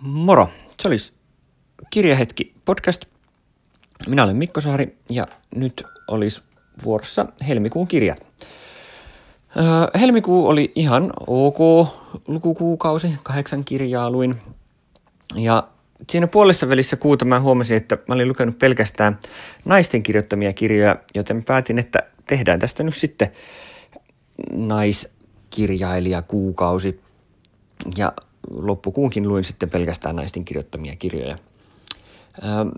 Moro! Se olisi Kirjahetki podcast. Minä olen Mikko Saari ja nyt olisi vuorossa helmikuun kirjat. Öö, helmikuu oli ihan ok lukukuukausi, kahdeksan kirjaa luin. Ja siinä puolessa välissä kuuta mä huomasin, että mä olin lukenut pelkästään naisten kirjoittamia kirjoja, joten päätin, että tehdään tästä nyt sitten naiskirjailija kuukausi. Ja loppukuunkin luin sitten pelkästään naisten kirjoittamia kirjoja. Ähm,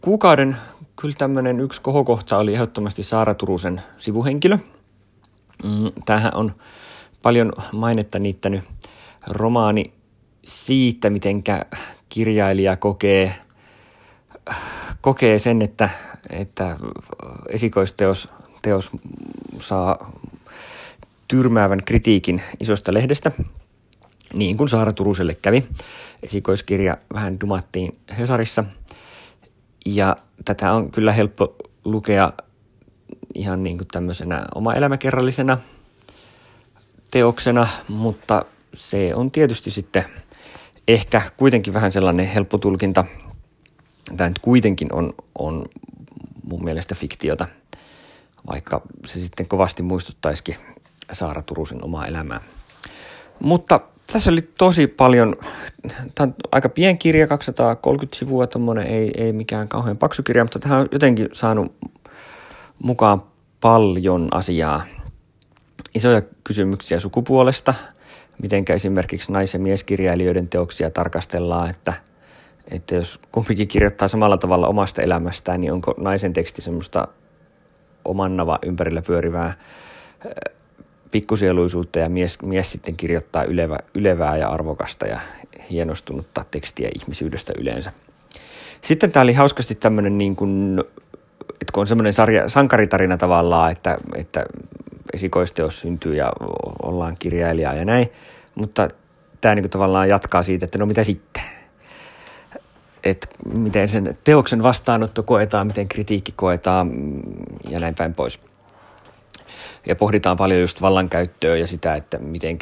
kuukauden kyllä tämmöinen yksi kohokohta oli ehdottomasti Saara Turusen sivuhenkilö. Mm, tämähän on paljon mainetta niittänyt romaani siitä, miten kirjailija kokee, kokee sen, että, että esikoisteos teos saa tyrmäävän kritiikin isosta lehdestä – niin kuin Saara Turuselle kävi. Esikoiskirja vähän dumattiin Hesarissa. Ja tätä on kyllä helppo lukea ihan niin kuin tämmöisenä oma elämäkerrallisena teoksena, mutta se on tietysti sitten ehkä kuitenkin vähän sellainen helppo tulkinta. Tämä nyt kuitenkin on, on mun mielestä fiktiota, vaikka se sitten kovasti muistuttaisikin Saara Turusen omaa elämää. Mutta tässä oli tosi paljon, tämä on aika pien kirja, 230 sivua, tommonen, ei, ei mikään kauhean paksu kirja, mutta tähän on jotenkin saanut mukaan paljon asiaa. Isoja kysymyksiä sukupuolesta, miten esimerkiksi nais- ja mieskirjailijoiden teoksia tarkastellaan, että, että jos kumpikin kirjoittaa samalla tavalla omasta elämästään, niin onko naisen teksti semmoista omannava ympärillä pyörivää pikkusieluisuutta ja mies, mies sitten kirjoittaa ylevä, ylevää ja arvokasta ja hienostunutta tekstiä ihmisyydestä yleensä. Sitten tämä oli hauskasti tämmöinen niin kuin, että kun on semmoinen sarja, sankaritarina tavallaan, että, että esikoisteos syntyy ja ollaan kirjailijaa ja näin, mutta tämä niin kuin tavallaan jatkaa siitä, että no mitä sitten? Että miten sen teoksen vastaanotto koetaan, miten kritiikki koetaan ja näin päin pois ja pohditaan paljon just vallankäyttöä ja sitä, että miten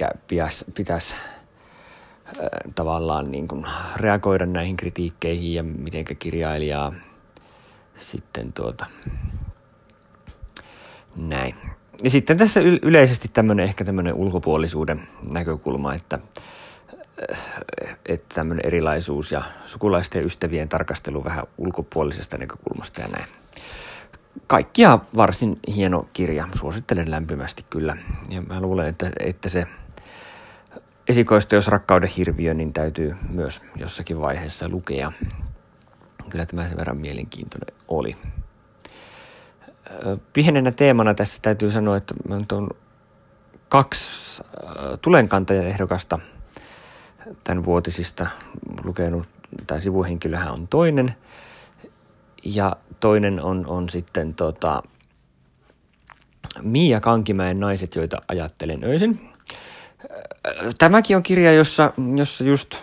pitäisi, äh, tavallaan niin kuin reagoida näihin kritiikkeihin ja miten kirjailijaa sitten tuota, näin. Ja sitten tässä yleisesti tämmöinen ehkä tämmöinen ulkopuolisuuden näkökulma, että, että tämmöinen erilaisuus ja sukulaisten ja ystävien tarkastelu vähän ulkopuolisesta näkökulmasta ja näin kaikkia varsin hieno kirja. Suosittelen lämpimästi kyllä. Ja mä luulen, että, että se esikoista, jos rakkauden hirviö, niin täytyy myös jossakin vaiheessa lukea. Kyllä tämä sen verran mielenkiintoinen oli. Pienenä teemana tässä täytyy sanoa, että mä on kaksi tulenkantajaehdokasta tämän vuotisista lukenut, tai sivuhenkilöhän on toinen – ja toinen on, on sitten tota, Miia Kankimäen naiset, joita ajattelen öisin. Tämäkin on kirja, jossa, jossa just,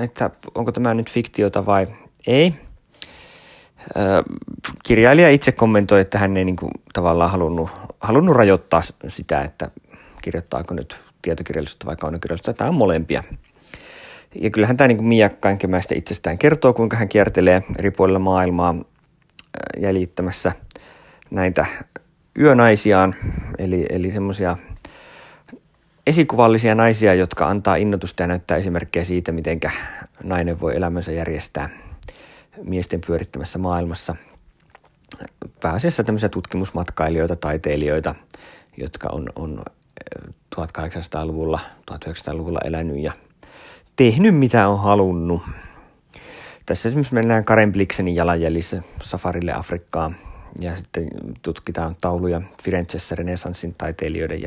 että onko tämä nyt fiktiota vai ei. Kirjailija itse kommentoi, että hän ei niin kuin tavallaan halunnut, halunnut rajoittaa sitä, että kirjoittaako nyt tietokirjallisuutta vai kaunokirjallisuutta. Tämä on molempia. Ja kyllähän tämä niin Mia Kankimäestä itsestään kertoo, kuinka hän kiertelee eri puolilla maailmaa jäljittämässä näitä yönaisiaan, eli, eli semmoisia esikuvallisia naisia, jotka antaa innotusta ja näyttää esimerkkejä siitä, miten nainen voi elämänsä järjestää miesten pyörittämässä maailmassa. Pääasiassa tämmöisiä tutkimusmatkailijoita, taiteilijoita, jotka on, on 1800-luvulla, 1900-luvulla elänyt ja tehnyt mitä on halunnut – tässä esimerkiksi mennään Karen Blixenin jalanjäljissä safarille Afrikkaan ja sitten tutkitaan tauluja Firenzessä renesanssin taiteilijoiden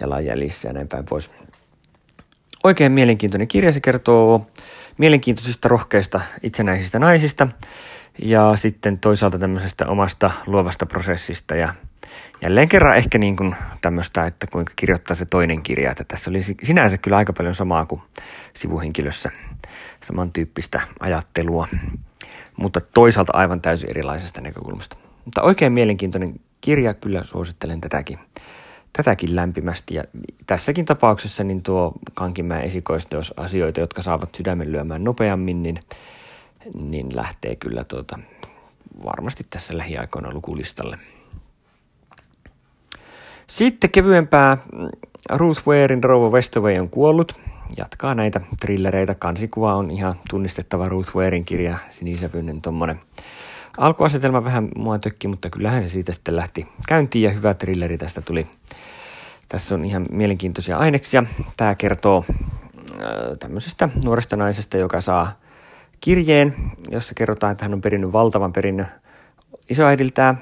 jalanjäljissä ja näin päin pois. Oikein mielenkiintoinen kirja. Se kertoo mielenkiintoisista, rohkeista, itsenäisistä naisista ja sitten toisaalta tämmöisestä omasta luovasta prosessista ja jälleen kerran ehkä niin kuin tämmöistä, että kuinka kirjoittaa se toinen kirja. Että tässä oli sinänsä kyllä aika paljon samaa kuin sivuhenkilössä, samantyyppistä ajattelua, mutta toisaalta aivan täysin erilaisesta näkökulmasta. Mutta oikein mielenkiintoinen kirja, kyllä suosittelen tätäkin, tätäkin lämpimästi. Ja tässäkin tapauksessa niin tuo Kankimäen esikoisteos asioita, jotka saavat sydämen lyömään nopeammin, niin, niin lähtee kyllä tuota, varmasti tässä lähiaikoina lukulistalle. Sitten kevyempää Ruth Warein Rouva Westaway on kuollut. Jatkaa näitä trillereitä. Kansikuva on ihan tunnistettava Ruth Warein kirja, sinisävyinen tuommoinen alkuasetelma vähän mua tökki, mutta kyllähän se siitä sitten lähti käyntiin ja hyvä trilleri tästä tuli. Tässä on ihan mielenkiintoisia aineksia. Tämä kertoo äh, tämmöisestä nuoresta naisesta, joka saa kirjeen, jossa kerrotaan, että hän on perinnyt valtavan perinnön isoäidiltään.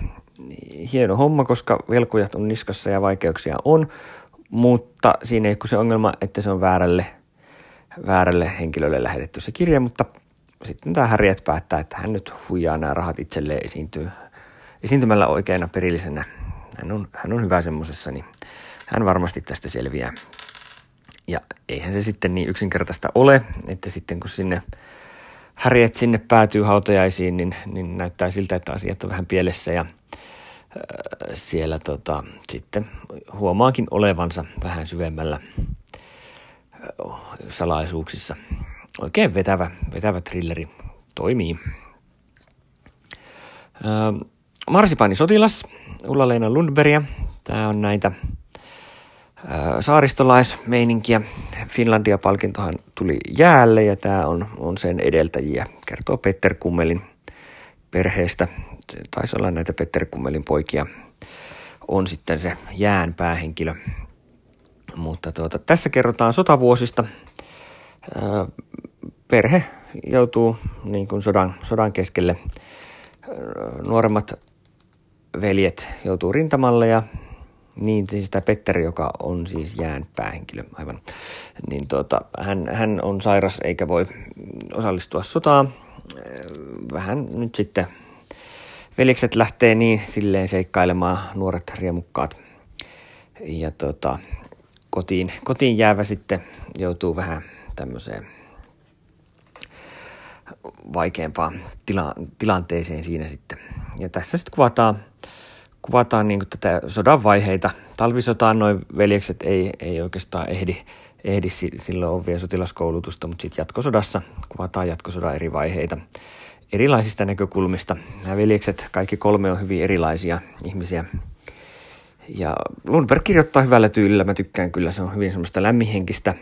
Hieno homma, koska velkojat on niskassa ja vaikeuksia on, mutta siinä ei ole se ongelma, että se on väärälle, väärälle henkilölle lähetetty se kirja, mutta sitten tämä Harriet päättää, että hän nyt huijaa nämä rahat itselleen esiintyy, esiintymällä oikeana perillisenä. Hän on, hän on hyvä semmoisessa, niin hän varmasti tästä selviää. Ja eihän se sitten niin yksinkertaista ole, että sitten kun sinne Harriet sinne päätyy hautajaisiin, niin, niin näyttää siltä, että asiat on vähän pielessä ja siellä tota, sitten huomaakin olevansa vähän syvemmällä salaisuuksissa. Oikein vetävä, vetävä thrilleri toimii. Marsipaani sotilas, Ulla-Leena Lundbergia. Tämä on näitä saaristolaismeininkiä. Finlandia-palkintohan tuli jäälle ja tämä on, on sen edeltäjiä, kertoo Petter Kummelin perheestä. Taisi olla näitä Petter Kummelin poikia. On sitten se jään päähenkilö. Mutta tuota, tässä kerrotaan sotavuosista. Perhe joutuu niin kuin sodan, sodan keskelle. Nuoremmat veljet joutuu rintamalle ja niin, siis tämä Petteri, joka on siis jään päähenkilö, aivan. Niin tuota, hän, hän on sairas eikä voi osallistua sotaan. Vähän nyt sitten veljekset lähtee niin silleen seikkailemaan, nuoret riemukkaat. Ja tuota, kotiin, kotiin jäävä sitten joutuu vähän tämmöiseen vaikeampaan tila, tilanteeseen siinä sitten. Ja tässä sitten kuvataan kuvataan niin tätä sodan vaiheita. Talvisotaan noin veljekset ei, ei oikeastaan ehdi, ehdi, silloin on vielä sotilaskoulutusta, mutta sitten jatkosodassa kuvataan jatkosodan eri vaiheita erilaisista näkökulmista. Nämä veljekset, kaikki kolme on hyvin erilaisia ihmisiä. Ja Lundberg kirjoittaa hyvällä tyylillä, mä tykkään kyllä, se on hyvin semmoista lämmihenkistä,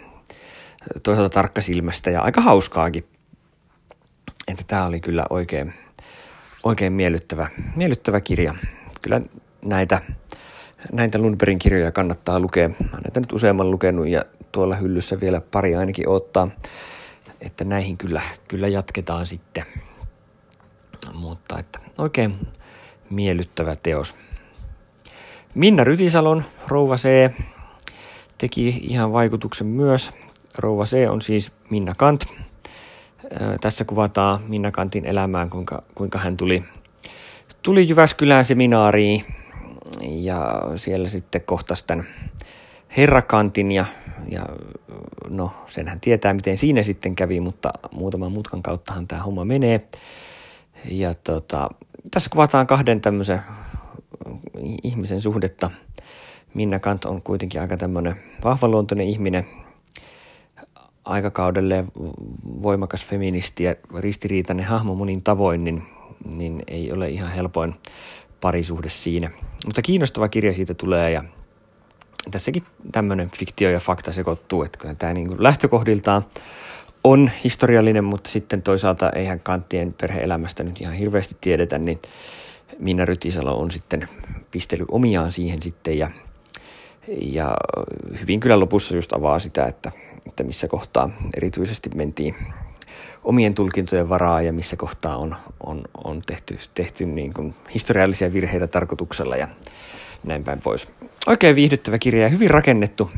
toisaalta tarkkasilmästä ja aika hauskaakin. Että tämä oli kyllä oikein, oikein miellyttävä, miellyttävä kirja kyllä näitä, näitä Lundbergin kirjoja kannattaa lukea. Olen näitä nyt useamman lukenut ja tuolla hyllyssä vielä pari ainakin ottaa, että näihin kyllä, kyllä jatketaan sitten. Mutta että oikein miellyttävä teos. Minna Rytisalon Rouva C teki ihan vaikutuksen myös. Rouva C on siis Minna Kant. Tässä kuvataan Minna Kantin elämään, kuinka, kuinka hän tuli tuli Jyväskylään seminaariin ja siellä sitten kohtasi tämän herrakantin ja, ja no senhän tietää miten siinä sitten kävi, mutta muutaman mutkan kauttahan tämä homma menee. Ja tota, tässä kuvataan kahden tämmöisen ihmisen suhdetta. Minna Kant on kuitenkin aika tämmöinen vahvaluontoinen ihminen, aikakaudelle voimakas feministi ja ristiriitainen hahmo monin tavoin, niin niin ei ole ihan helpoin parisuhde siinä. Mutta kiinnostava kirja siitä tulee ja tässäkin tämmöinen fiktio ja fakta sekoittuu, että kyllä tämä niin lähtökohdiltaan on historiallinen, mutta sitten toisaalta eihän Kanttien perheelämästä nyt ihan hirveästi tiedetä, niin Minna Rytisalo on sitten pistellyt omiaan siihen sitten ja, ja hyvin kyllä lopussa just avaa sitä, että, että missä kohtaa erityisesti mentiin omien tulkintojen varaa ja missä kohtaa on, on, on tehty, tehty niin kuin historiallisia virheitä tarkoituksella ja näin päin pois. Oikein viihdyttävä kirja ja hyvin rakennettu.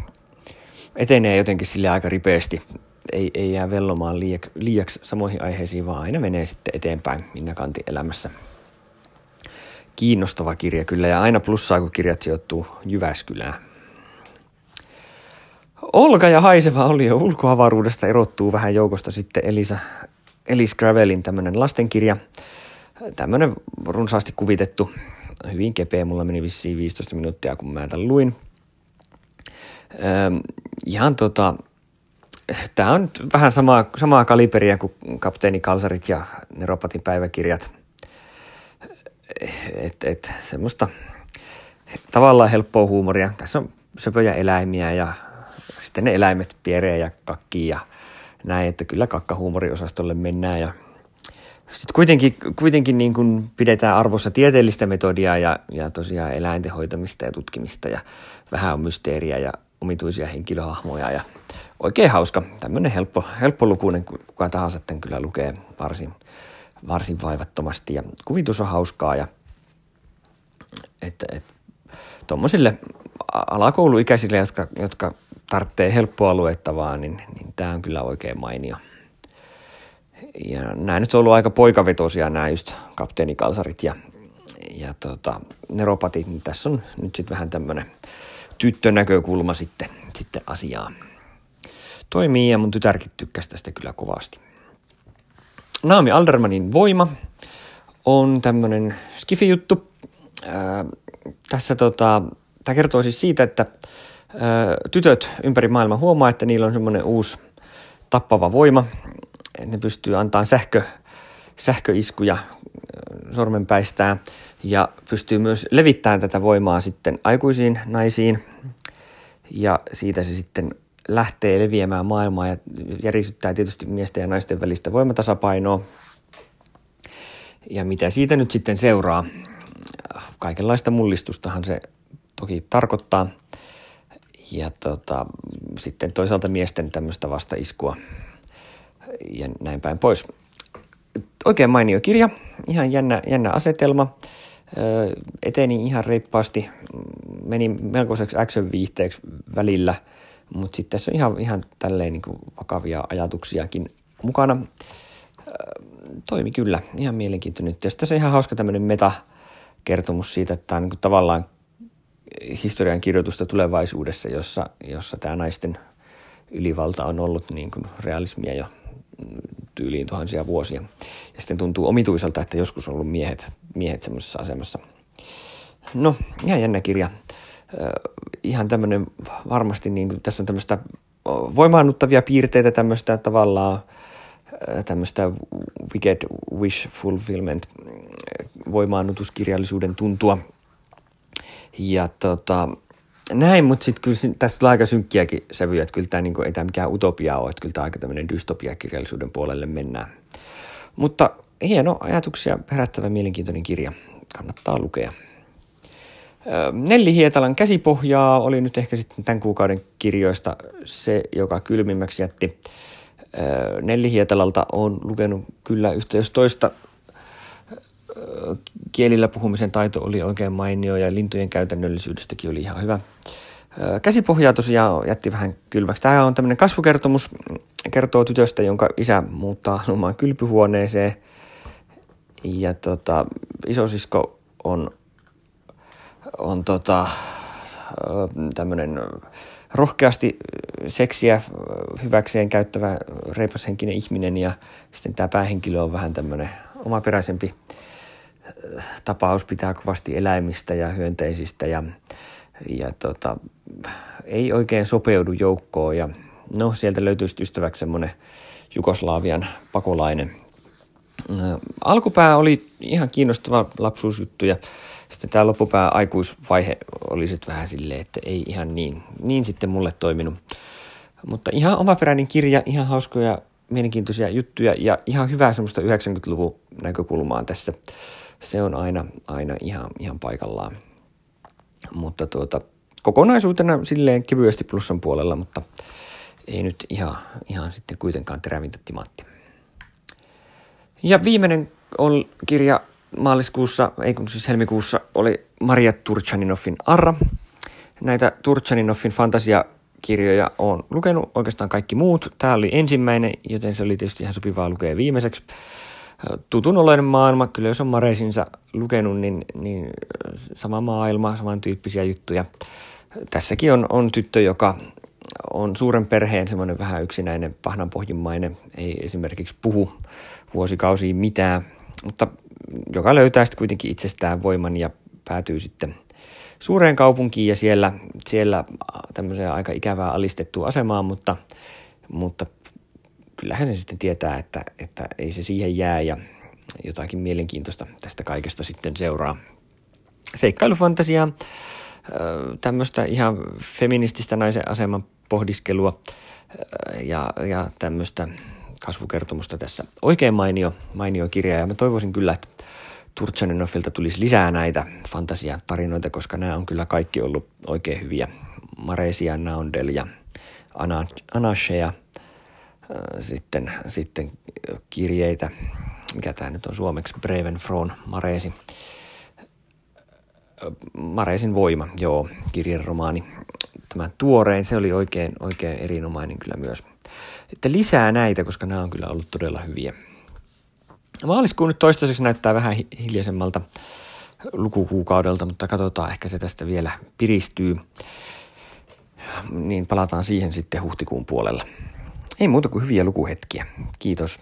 Etenee jotenkin sille aika ripeästi. Ei, ei jää vellomaan liiaksi, liiaksi samoihin aiheisiin, vaan aina menee sitten eteenpäin Minna Kanti elämässä. Kiinnostava kirja kyllä ja aina plussaa, kun kirjat sijoittuu Jyväskylään. Olka ja haiseva oli jo ulkoavaruudesta erottuu vähän joukosta sitten Elisa, Elis Gravelin tämmöinen lastenkirja. Tämmöinen runsaasti kuvitettu, hyvin kepeä, mulla meni vissiin 15 minuuttia kun mä tämän luin. ihan tota, tämä on vähän samaa, samaa kaliberia kuin kapteeni Kalsarit ja Neropatin päiväkirjat. Et, et, semmoista tavallaan helppoa huumoria. Tässä on söpöjä eläimiä ja sitten ne eläimet pieree ja kakkii ja näin, että kyllä kakkahuumoriosastolle mennään ja sitten kuitenkin, kuitenkin niin kuin pidetään arvossa tieteellistä metodia ja, ja tosiaan eläinten hoitamista ja tutkimista ja vähän on mysteeriä ja omituisia henkilöhahmoja ja oikein hauska, tämmöinen helppo, helppolukuinen, kuka tahansa tämän kyllä lukee varsin, varsin vaivattomasti ja kuvitus on hauskaa ja että, että tuommoisille alakouluikäisille, jotka, jotka tarvitsee helppoa luettavaa, niin, niin tämä on kyllä oikein mainio. Ja nämä nyt on ollut aika poikavetosia nämä just kapteenikalsarit ja, ja tota, neropatit, niin tässä on nyt sitten vähän tämmöinen tyttönäkökulma sitten, sitten asiaan. Toimii ja mun tytärkin tykkäsi tästä kyllä kovasti. Naami Aldermanin voima on tämmöinen skifi-juttu. Ää, tässä tota, tämä kertoo siis siitä, että ää, tytöt ympäri maailmaa huomaa, että niillä on semmoinen uusi tappava voima, että ne pystyy antamaan sähkö, sähköiskuja sormenpäistään ja pystyy myös levittämään tätä voimaa sitten aikuisiin naisiin ja siitä se sitten lähtee leviämään maailmaa ja järisyttää tietysti miesten ja naisten välistä voimatasapainoa. Ja mitä siitä nyt sitten seuraa? Kaikenlaista mullistustahan se toki tarkoittaa. Ja tota, sitten toisaalta miesten tämmöistä vastaiskua ja näin päin pois. Oikein mainio kirja, ihan jännä, jännä asetelma. eteni ihan reippaasti, meni melkoiseksi action-viihteeksi välillä, mutta sitten tässä on ihan, ihan tälleen niin kuin vakavia ajatuksiakin mukana. toimi kyllä, ihan mielenkiintoinen. Ja se on ihan hauska tämmöinen meta-kertomus siitä, että tämä on niin tavallaan historian kirjoitusta tulevaisuudessa, jossa, jossa tämä naisten ylivalta on ollut niin kuin realismia jo tyyliin tuhansia vuosia. Ja sitten tuntuu omituiselta, että joskus on ollut miehet, miehet semmoisessa asemassa. No, ihan jännä kirja. Ihan tämmöinen varmasti, niin kuin, tässä on tämmöistä voimaannuttavia piirteitä tämmöistä tavallaan tämmöistä Wicked Wish Fulfillment voimaannutuskirjallisuuden tuntua. Ja tota, näin, mutta sitten kyllä tässä tulee aika synkkiäkin sävyjä, että kyllä tämä niinku, ei tämä mikään utopia ole, että kyllä tämä aika tämmöinen dystopiakirjallisuuden puolelle mennään. Mutta hieno ajatuksia herättävä mielenkiintoinen kirja, kannattaa lukea. Nelli Hietalan käsipohjaa oli nyt ehkä sitten tämän kuukauden kirjoista se, joka kylmimmäksi jätti. Nelli Hietalalta on lukenut kyllä yhtä jos toista kielillä puhumisen taito oli oikein mainio ja lintujen käytännöllisyydestäkin oli ihan hyvä. Käsipohjaa tosiaan jätti vähän kylmäksi. Tämä on tämmöinen kasvukertomus, kertoo tytöstä, jonka isä muuttaa asumaan kylpyhuoneeseen. Ja tota, isosisko on, on tota, tämmöinen rohkeasti seksiä hyväkseen käyttävä reipashenkinen ihminen ja sitten tämä päähenkilö on vähän tämmöinen omaperäisempi tapaus pitää kovasti eläimistä ja hyönteisistä ja, ja tota, ei oikein sopeudu joukkoon ja no sieltä löytyy ystäväksi semmoinen Jugoslavian pakolainen. Alkupää oli ihan kiinnostava lapsuusjuttu ja sitten tämä loppupää aikuisvaihe oli sitten vähän silleen, että ei ihan niin, niin sitten mulle toiminut. Mutta ihan omaperäinen kirja, ihan hauskoja, mielenkiintoisia juttuja ja ihan hyvää semmoista 90-luvun näkökulmaa tässä se on aina, aina ihan, ihan paikallaan. Mutta tuota, kokonaisuutena silleen kevyesti plussan puolella, mutta ei nyt ihan, ihan sitten kuitenkaan terävintä timaatti. Ja viimeinen on kirja maaliskuussa, ei kun siis helmikuussa, oli Maria Turchaninoffin Arra. Näitä Turchaninoffin fantasiakirjoja on lukenut oikeastaan kaikki muut. Tämä oli ensimmäinen, joten se oli tietysti ihan sopivaa lukea viimeiseksi tutun oloinen maailma, kyllä jos on Mareisinsa lukenut, niin, niin sama maailma, samantyyppisiä juttuja. Tässäkin on, on tyttö, joka on suuren perheen semmoinen vähän yksinäinen, pahnanpohjimmainen, ei esimerkiksi puhu vuosikausia mitään, mutta joka löytää sitten kuitenkin itsestään voiman ja päätyy sitten suureen kaupunkiin ja siellä, siellä tämmöiseen aika ikävää alistettua asemaan, mutta, mutta kyllähän se sitten tietää, että, että ei se siihen jää ja jotakin mielenkiintoista tästä kaikesta sitten seuraa. Seikkailufantasiaa, tämmöistä ihan feminististä naisen aseman pohdiskelua ja, ja tämmöistä kasvukertomusta tässä. Oikein mainio, mainio kirja ja mä toivoisin kyllä, että Turchanenoffilta tulisi lisää näitä fantasiatarinoita, koska nämä on kyllä kaikki ollut oikein hyviä. Maresia, Naundel ja Anashe ja sitten, sitten kirjeitä, mikä tämä nyt on suomeksi, Breven Fron Maresi. Maresin voima, joo, kirjeromaani. Tämä tuorein, se oli oikein, oikein erinomainen kyllä myös. Että lisää näitä, koska nämä on kyllä ollut todella hyviä. Maaliskuun nyt toistaiseksi näyttää vähän hiljaisemmalta lukukuukaudelta, mutta katsotaan, ehkä se tästä vielä piristyy. Niin palataan siihen sitten huhtikuun puolella. Ei muuta kuin hyviä lukuhetkiä. Kiitos.